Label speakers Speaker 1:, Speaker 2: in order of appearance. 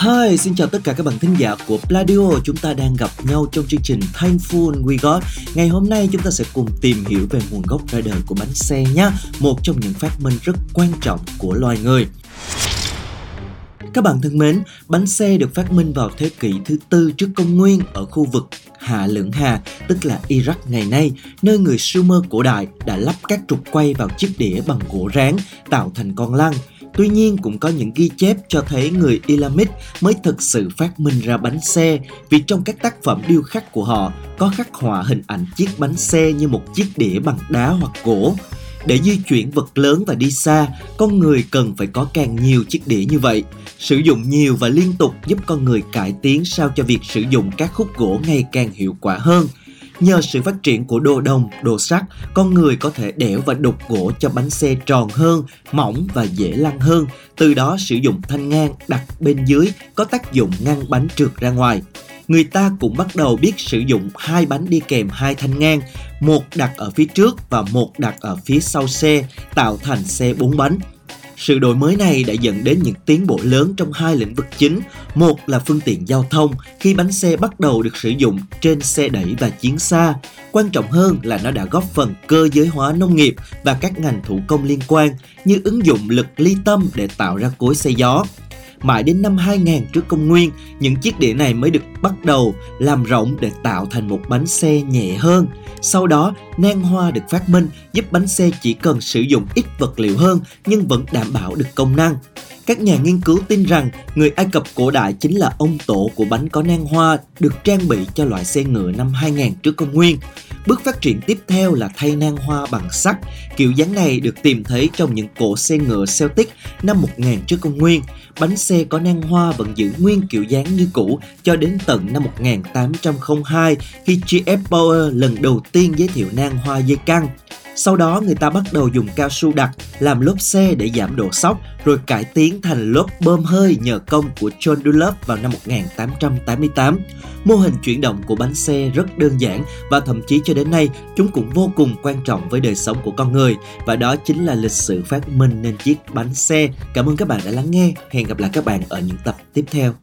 Speaker 1: Hi, xin chào tất cả các bạn thính giả của Pladio. Chúng ta đang gặp nhau trong chương trình Thankful We Got. Ngày hôm nay chúng ta sẽ cùng tìm hiểu về nguồn gốc ra đời của bánh xe nhé Một trong những phát minh rất quan trọng của loài người. Các bạn thân mến, bánh xe được phát minh vào thế kỷ thứ tư trước công nguyên ở khu vực Hạ Lưỡng Hà, tức là Iraq ngày nay, nơi người Sumer cổ đại đã lắp các trục quay vào chiếc đĩa bằng gỗ rán tạo thành con lăn. Tuy nhiên cũng có những ghi chép cho thấy người Elamite mới thực sự phát minh ra bánh xe vì trong các tác phẩm điêu khắc của họ có khắc họa hình ảnh chiếc bánh xe như một chiếc đĩa bằng đá hoặc gỗ. Để di chuyển vật lớn và đi xa, con người cần phải có càng nhiều chiếc đĩa như vậy. Sử dụng nhiều và liên tục giúp con người cải tiến sao cho việc sử dụng các khúc gỗ ngày càng hiệu quả hơn. Nhờ sự phát triển của đồ đồng, đồ sắt, con người có thể đẽo và đục gỗ cho bánh xe tròn hơn, mỏng và dễ lăn hơn. Từ đó sử dụng thanh ngang đặt bên dưới có tác dụng ngăn bánh trượt ra ngoài người ta cũng bắt đầu biết sử dụng hai bánh đi kèm hai thanh ngang, một đặt ở phía trước và một đặt ở phía sau xe, tạo thành xe bốn bánh. Sự đổi mới này đã dẫn đến những tiến bộ lớn trong hai lĩnh vực chính. Một là phương tiện giao thông, khi bánh xe bắt đầu được sử dụng trên xe đẩy và chiến xa. Quan trọng hơn là nó đã góp phần cơ giới hóa nông nghiệp và các ngành thủ công liên quan, như ứng dụng lực ly tâm để tạo ra cối xe gió. Mãi đến năm 2000 trước công nguyên, những chiếc đĩa này mới được bắt đầu làm rộng để tạo thành một bánh xe nhẹ hơn. Sau đó, nan hoa được phát minh giúp bánh xe chỉ cần sử dụng ít vật liệu hơn nhưng vẫn đảm bảo được công năng. Các nhà nghiên cứu tin rằng người Ai Cập cổ đại chính là ông tổ của bánh có nan hoa được trang bị cho loại xe ngựa năm 2000 trước công nguyên. Bước phát triển tiếp theo là thay nan hoa bằng sắt. Kiểu dáng này được tìm thấy trong những cổ xe ngựa Celtic năm 1000 trước công nguyên. Bánh xe có nang hoa vẫn giữ nguyên kiểu dáng như cũ cho đến tận năm 1802 khi GF Bauer lần đầu tiên giới thiệu nang hoa dây căng. Sau đó người ta bắt đầu dùng cao su đặc làm lốp xe để giảm độ sóc rồi cải tiến thành lốp bơm hơi nhờ công của John Dunlop vào năm 1888. Mô hình chuyển động của bánh xe rất đơn giản và thậm chí cho đến nay chúng cũng vô cùng quan trọng với đời sống của con người và đó chính là lịch sử phát minh nên chiếc bánh xe. Cảm ơn các bạn đã lắng nghe. Hẹn gặp lại các bạn ở những tập tiếp theo.